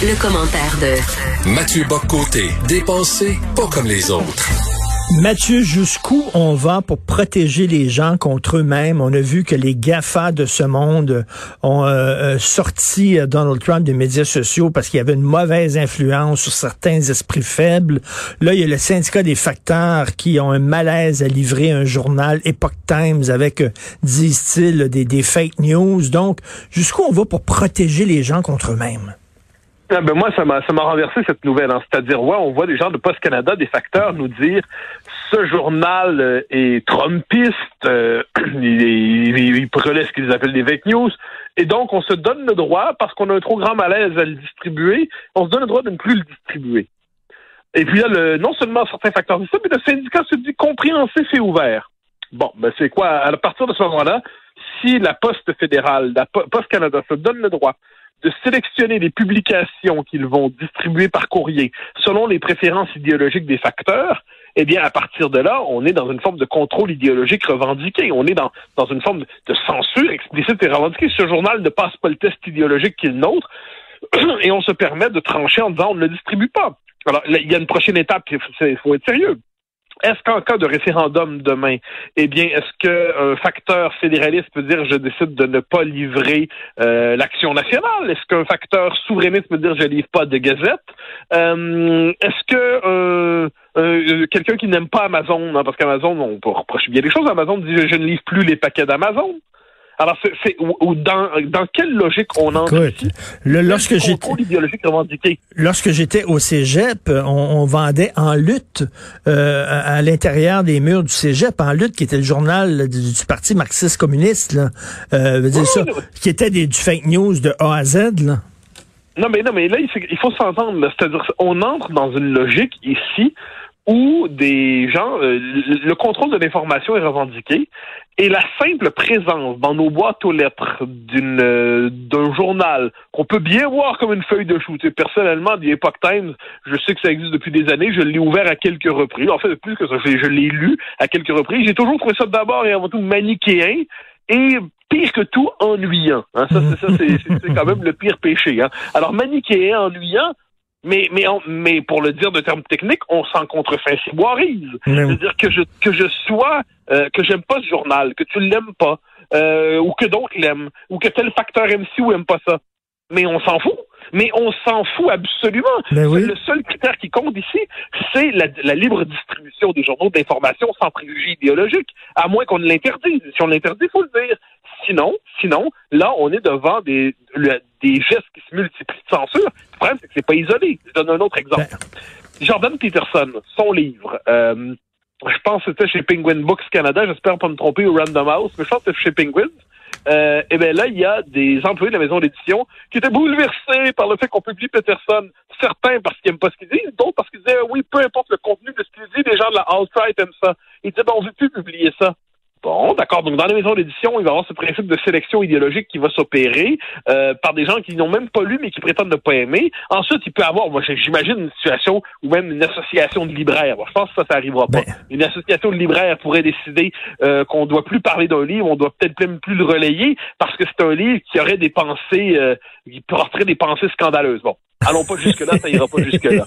Le, commentaire de Mathieu Boccoté, dépensé pas comme les autres. Mathieu, jusqu'où on va pour protéger les gens contre eux-mêmes? On a vu que les GAFA de ce monde ont euh, euh, sorti euh, Donald Trump des médias sociaux parce qu'il y avait une mauvaise influence sur certains esprits faibles. Là, il y a le syndicat des facteurs qui ont un malaise à livrer un journal Epoch Times avec, disent-ils, des, des fake news. Donc, jusqu'où on va pour protéger les gens contre eux-mêmes? Ah ben moi, ça m'a ça m'a renversé cette nouvelle. Hein. C'est-à-dire, ouais, on voit des gens de Post Canada, des facteurs, nous dire ce journal euh, est Trumpiste, euh, il, relaie ce qu'ils appellent des fake news, et donc on se donne le droit, parce qu'on a un trop grand malaise à le distribuer, on se donne le droit de ne plus le distribuer. Et puis là, le, non seulement certains facteurs disent ça, mais le syndicat se dit compréhensif et ouvert. Bon, ben c'est quoi? À partir de ce moment-là, si la Poste fédérale, la Poste Canada se donne le droit de sélectionner les publications qu'ils vont distribuer par courrier selon les préférences idéologiques des facteurs, eh bien, à partir de là, on est dans une forme de contrôle idéologique revendiqué. On est dans, dans une forme de censure explicite et revendiquée. Ce journal ne passe pas le test idéologique qui est nôtre, et on se permet de trancher en disant on ne le distribue pas. Alors, il y a une prochaine étape, il faut être sérieux. Est-ce qu'en cas de référendum demain, eh bien, est-ce qu'un facteur fédéraliste peut dire je décide de ne pas livrer euh, l'action nationale? Est-ce qu'un facteur souverainiste peut dire je livre pas de gazette? Euh, est-ce que euh, quelqu'un qui n'aime pas Amazon, hein, parce qu'Amazon, on peut reprocher bien des choses, Amazon dit je ne livre plus les paquets d'Amazon. Alors, c'est dans, dans quelle logique on en Écoute, le, lorsque j'étais lorsque j'étais au Cégep, on, on, vendait en lutte euh, à l'intérieur des murs du Cégep, en lutte qui était le journal du, du parti marxiste communiste, là, euh, dire ça, qui était des, du fake news de A à Z. Là. Non, mais non, mais là, il faut s'entendre. C'est-à-dire, on entre dans une logique ici où des gens, euh, le contrôle de l'information est revendiqué et la simple présence dans nos boîtes aux lettres d'une euh, d'un journal qu'on peut bien voir comme une feuille de chou. personnellement, The Epoch Times, je sais que ça existe depuis des années, je l'ai ouvert à quelques reprises. En fait, plus que ça, je, l'ai lu à quelques reprises. J'ai toujours trouvé ça d'abord et avant tout manichéen et pire que tout ennuyant. Hein. Ça, c'est ça, c'est quand même le pire péché. Hein. Alors manichéen, ennuyant, mais, mais, mais pour le dire de termes techniques, on s'en contrefait ciboirise. C'est-à-dire que je, que je sois, euh, que j'aime pas ce journal, que tu l'aimes pas, euh, ou que d'autres l'aiment, ou que tel facteur aime ci ou aime pas ça. Mais on s'en fout. Mais on s'en fout absolument. Ben le seul critère qui compte ici, c'est la, la, libre distribution des journaux d'information sans préjugés idéologiques, à moins qu'on ne l'interdise. Si on l'interdit, il faut le dire. Sinon, sinon, là, on est devant des, des gestes qui se multiplient de censure. Le problème, c'est que c'est pas isolé. Je donne un autre exemple. Ben. Jordan Peterson, son livre, euh, je pense que c'était chez Penguin Books Canada, j'espère pas me tromper, ou Random House, mais je pense que c'était chez Penguin. Euh, et bien là, il y a des employés de la maison d'édition qui étaient bouleversés par le fait qu'on publie Peterson. Certains parce qu'ils n'aiment pas ce qu'ils disent, d'autres parce qu'ils disaient oui, peu importe le contenu de ce qu'ils disent, les gens de la alt-right aiment ça. Ils disaient ben, on veut plus publier ça. Bon, d'accord. Donc, dans les maisons d'édition, il va y avoir ce principe de sélection idéologique qui va s'opérer euh, par des gens qui n'ont même pas lu mais qui prétendent ne pas aimer. Ensuite, il peut y avoir, moi, j'imagine une situation ou même une association de libraires. je pense que ça, ça arrivera pas. Ben. Une association de libraires pourrait décider euh, qu'on doit plus parler d'un livre, on doit peut-être même plus le relayer parce que c'est un livre qui aurait des pensées, euh, qui porterait des pensées scandaleuses. Bon, Allons pas jusque-là, ça ira pas jusque-là.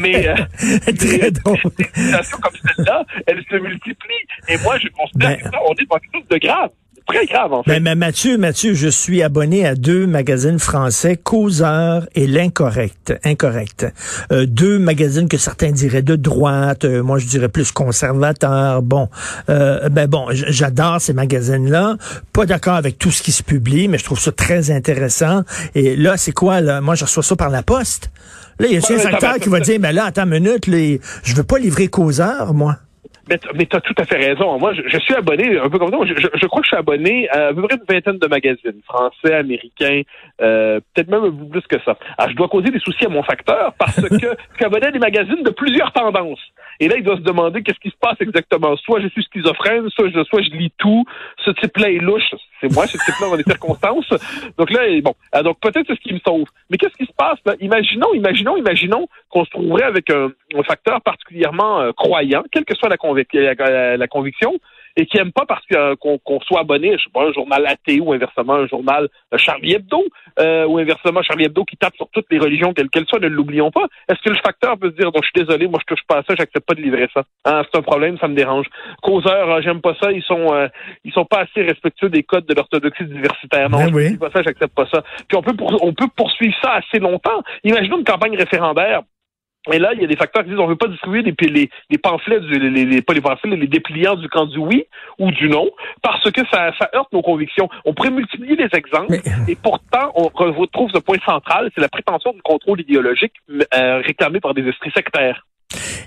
Mais, euh, Très drôle. des situations comme celle-là, elles se multiplient. Et moi, je considère ben, qu'on est dans quelque chose de grave très grave, en fait. Mais, Mathieu, Mathieu, je suis abonné à deux magazines français, Causeur et L'Incorrect. Incorrect. Euh, deux magazines que certains diraient de droite, euh, moi je dirais plus conservateur. Bon, euh, ben bon, j'adore ces magazines-là. Pas d'accord avec tout ce qui se publie, mais je trouve ça très intéressant. Et là, c'est quoi, là? Moi, je reçois ça par la poste. Là, il y a un qui va dire, ben là, attends une minute, je veux pas livrer Causeur, moi. Mais, mais tu as tout à fait raison. Moi, je, je, suis abonné, un peu comme toi, je, je, crois que je suis abonné à à peu près une vingtaine de magazines, français, américains, euh, peut-être même un peu plus que ça. Alors, je dois causer des soucis à mon facteur parce que je suis abonné à des magazines de plusieurs tendances. Et là, il doit se demander qu'est-ce qui se passe exactement. Soit je suis schizophrène, soit je, soit je lis tout. Ce type-là est louche. C'est moi, ce type-là dans les circonstances. Donc là, bon, euh, donc peut-être c'est ce qui me sauve. Mais qu'est-ce qui se passe là? Imaginons, imaginons, imaginons qu'on se trouverait avec un facteur particulièrement euh, croyant, quelle que soit la, la, la, conviction, et qui aiment pas parce qu'on soit abonné, je sais pas, un journal athée ou inversement un journal Charlie Hebdo ou inversement Charlie Hebdo qui tape sur toutes les religions quelles qu'elles soient, ne l'oublions pas. Est-ce que le facteur peut se dire, donc je suis désolé, moi je touche pas à ça, j'accepte pas de livrer ça? Hein, c'est un problème, ça me dérange. Causeur, j'aime pas ça, ils sont ils sont pas assez respectueux des codes de l'orthodoxie diversitaire. Non, ben je dis pas ça, j'accepte pas ça. Puis on peut on peut poursuivre ça assez longtemps. Imaginons une campagne référendaire et là, il y a des facteurs qui disent on ne veut pas distribuer les, les, pamphlets, du, les, les, pas les pamphlets, les dépliants du camp du oui ou du non, parce que ça, ça heurte nos convictions. On pourrait multiplier les exemples, et pourtant, on retrouve ce point central, c'est la prétention du contrôle idéologique euh, réclamé par des esprits sectaires.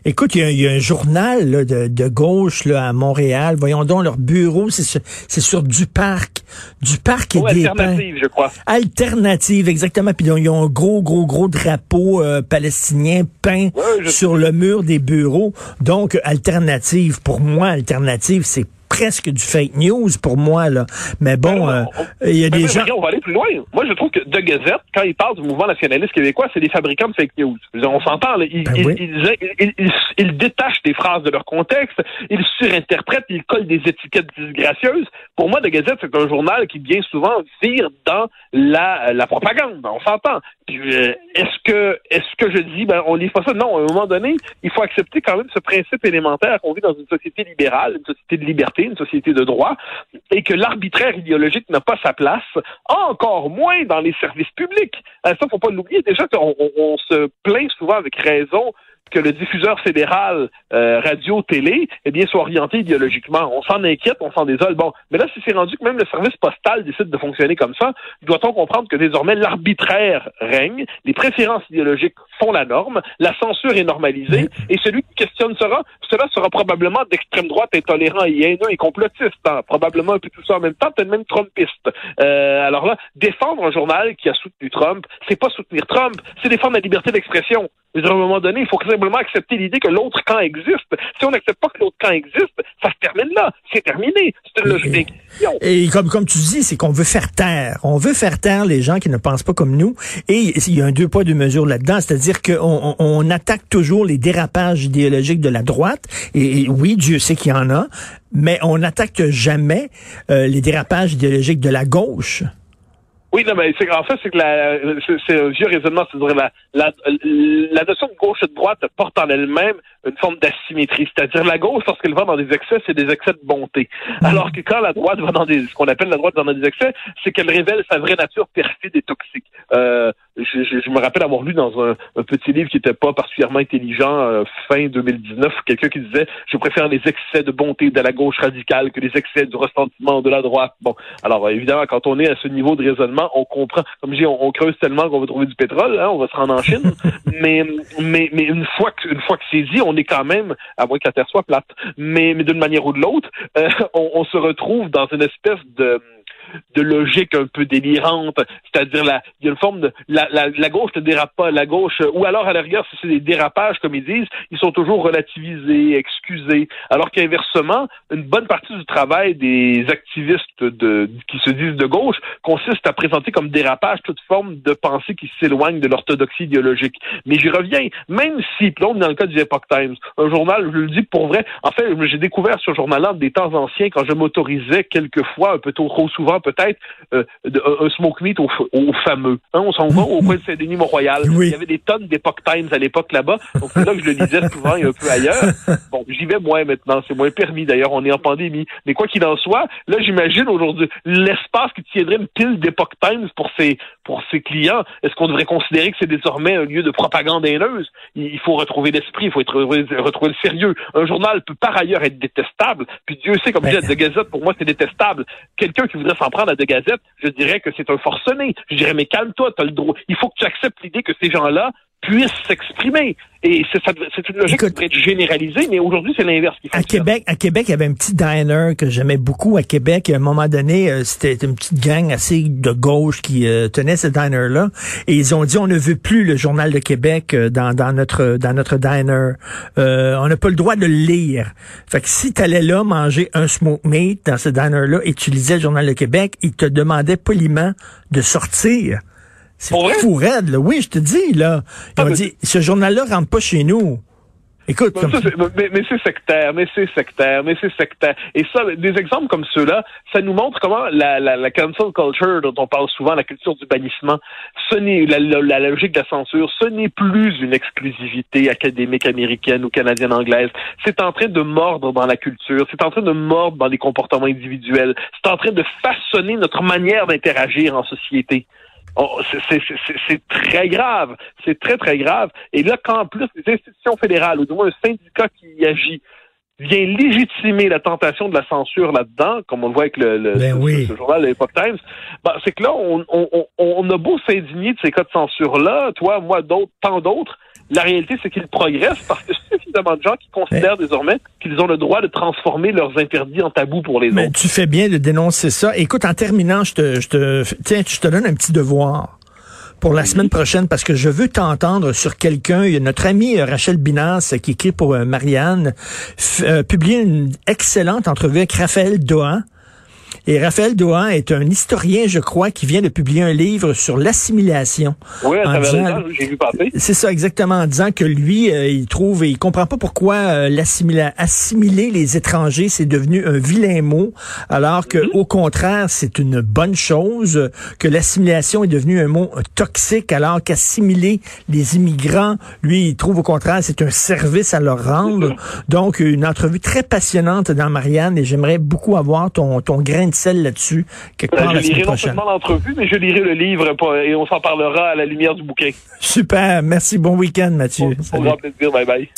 Écoute, il y, a un journal de, gauche là, à Montréal. Voyons donc, leur bureau, c'est sur, c'est sur du parc. Du parc et des Alternative, je crois. Alternative, exactement. Puis ils ont un gros, gros, gros drapeau euh, palestinien peint sur le mur des bureaux. Donc, alternative, pour moi, alternative, c'est presque du fake news pour moi, là. Mais bon, ben, euh, il y a ben, des gens... On va aller plus loin. Moi, je trouve que De Gazette, quand il parle du mouvement nationaliste québécois, c'est des fabricants de fake news. On s'entend, ben ils, détachent des phrases de leur contexte, ils surinterprètent, ils collent des étiquettes disgracieuses. Pour moi, De Gazette, c'est un journal qui, bien souvent, vire dans la, la propagande. On s'entend. Euh, est-ce que est-ce que je dis ben on lit pas ça? Non, à un moment donné, il faut accepter quand même ce principe élémentaire qu'on vit dans une société libérale, une société de liberté, une société de droit, et que l'arbitraire idéologique n'a pas sa place, encore moins dans les services publics. Euh, ça, faut pas l'oublier. Déjà, on se plaint souvent avec raison que le diffuseur fédéral euh, radio-télé, eh bien, soit orienté idéologiquement. On s'en inquiète, on s'en désole. Bon, mais là, si c'est rendu que même le service postal décide de fonctionner comme ça, doit-on comprendre que désormais l'arbitraire règne, les préférences idéologiques font la norme, la censure est normalisée, et celui qui questionne sera, cela sera probablement d'extrême droite intolérant et haineux et complotiste, hein. probablement un peu tout ça en même temps, peut-être même trumpiste. Euh, alors là, défendre un journal qui a soutenu Trump, c'est pas soutenir Trump, c'est défendre la liberté d'expression. Mais à un moment donné, il faut simplement accepter l'idée que l'autre camp existe. Si on n'accepte pas que l'autre camp existe, ça se termine là. C'est terminé. C'est une logique Et comme, comme tu dis, c'est qu'on veut faire taire. On veut faire taire les gens qui ne pensent pas comme nous. Et il y a un deux poids, deux mesures là-dedans. C'est-à-dire qu'on on, attaque toujours les dérapages idéologiques de la droite. Et, oui, Dieu sait qu'il y en a. Mais on n'attaque jamais euh, les dérapages idéologiques de la gauche. Oui, non, mais c'est en fait, c'est que la, c'est un vieux raisonnement, c'est-à-dire la, la, la notion de gauche et de droite porte en elle-même une forme d'asymétrie. C'est-à-dire la gauche, lorsqu'elle va dans des excès, c'est des excès de bonté. Mm. Alors que quand la droite va dans des, ce qu'on appelle la droite va dans des excès, c'est qu'elle révèle sa vraie nature perfide et toxique. Euh, je, je, me rappelle avoir lu dans un, un petit livre qui n'était pas particulièrement intelligent, euh, fin 2019, quelqu'un qui disait « Je préfère les excès de bonté de la gauche radicale que les excès du ressentiment de la droite. » Bon, alors évidemment, quand on est à ce niveau de raisonnement, on comprend. Comme je dis, on, creuse tellement qu'on va trouver du pétrole, hein, on va se rendre en Chine. mais, mais, mais une fois que, une fois que c'est dit, on est quand même, à moins que la Terre soit plate, mais, mais d'une manière ou de l'autre, euh, on, on se retrouve dans une espèce de de logique un peu délirante, c'est-à-dire la, il y a une forme de la, la, la gauche ne dérape pas, la gauche, ou alors à l'arrière, si c'est des dérapages comme ils disent, ils sont toujours relativisés, excusés, alors qu'inversement, une bonne partie du travail des activistes de, qui se disent de gauche consiste à présenter comme dérapage toute forme de pensée qui s'éloigne de l'orthodoxie idéologique. Mais j'y reviens, même si, dans le cas du Epoch Times, un journal, je le dis pour vrai, en fait, j'ai découvert ce journal-là des temps anciens quand je m'autorisais quelquefois, un peu trop souvent, peut-être euh, un smoke meat au, fameux. Hein, on s'en va au coin de Saint-Denis Mont-Royal. Il y avait des tonnes d'Epoch Times à l'époque là-bas. Donc c'est là que je le lisais souvent et un peu ailleurs. Bon, j'y vais moins maintenant. C'est moins permis d'ailleurs. On est en pandémie. Mais quoi qu'il en soit, là j'imagine aujourd'hui l'espace qui tiendrait une pile d'Epoch Times pour ses pour ses clients. Est-ce qu'on devrait considérer que c'est désormais un lieu de propagande haineuse? Il faut retrouver l'esprit. Il faut être, retrouver le sérieux. Un journal peut par ailleurs être détestable. Puis Dieu sait, comme je dis, de Gazette pour moi c'est détestable. Quelqu'un qui voudrait s'en prendre je dirais que c'est un forcené. Je dirais, mais calme-toi, tu as le droit. Il faut que tu acceptes l'idée que ces gens-là puissent s'exprimer. Et c'est une logique qui pourrait être généralisée, mais aujourd'hui, c'est l'inverse qui À Québec, à Québec, il y avait un petit diner que j'aimais beaucoup à Québec. À un moment donné, euh, c'était une petite gang assez de gauche qui euh, tenait ce diner-là. Et ils ont dit, on ne veut plus le Journal de Québec euh, dans, dans, notre dans notre diner. on n'a pas le droit de le lire. Fait que si tu allais là manger un smoke meat dans ce diner-là et tu lisais le Journal de Québec, ils te demandaient poliment de sortir. C'est fou raide, là. Oui, je te dis, là. Ils ah, ont dit, ce journal-là rentre pas chez nous. Écoute, mais, mais c'est sectaire, mais c'est sectaire, mais c'est sectaire. Et ça, des exemples comme ceux-là, ça nous montre comment la, la, la cancel culture dont on parle souvent, la culture du bannissement, ce n'est la, la, logique de la censure, ce n'est plus une exclusivité académique américaine ou canadienne anglaise. C'est en train de mordre dans la culture, c'est en train de mordre dans les comportements individuels, c'est en train de façonner notre manière d'interagir en société. Oh, c'est très grave. C'est très, très grave. Et là, quand en plus les institutions fédérales, ou du moins un syndicat qui agit, vient légitimer la tentation de la censure là-dedans, comme on le voit avec le, le, ben journal Epoch Times, ben, c'est que là, on, on, on, a beau s'indigner de ces cas de censure-là, toi, moi, d'autres, tant d'autres, la réalité, c'est qu'ils progressent parce que suffisamment de gens qui considèrent désormais qu'ils ont le droit de transformer leurs interdits en tabous pour les Mais autres. Tu fais bien de dénoncer ça. Écoute, en terminant, je te, je te, tiens, je te donne un petit devoir pour la semaine prochaine parce que je veux t'entendre sur quelqu'un. Il y a notre ami Rachel Binas qui écrit pour euh, Marianne, euh, publié une excellente entrevue avec Raphaël Dohan et Raphaël Dohan est un historien, je crois, qui vient de publier un livre sur l'assimilation. Oui, j'ai vu passer. C'est ça, exactement, en disant que lui, euh, il trouve, et il comprend pas pourquoi euh, assimiler les étrangers, c'est devenu un vilain mot, alors que, mhm. au contraire, c'est une bonne chose, que l'assimilation est devenu un mot toxique, alors qu'assimiler les immigrants, lui, il trouve au contraire, c'est un service à leur rendre. Donc, une entrevue très passionnante dans Marianne, et j'aimerais beaucoup avoir ton, ton grain de sel là-dessus quelque ben, part Je lirai non seulement l'entrevue, mais je lirai le livre et on s'en parlera à la lumière du bouquin. Super. Merci. Bon week-end, Mathieu. Au, au grand plaisir. Bye bye.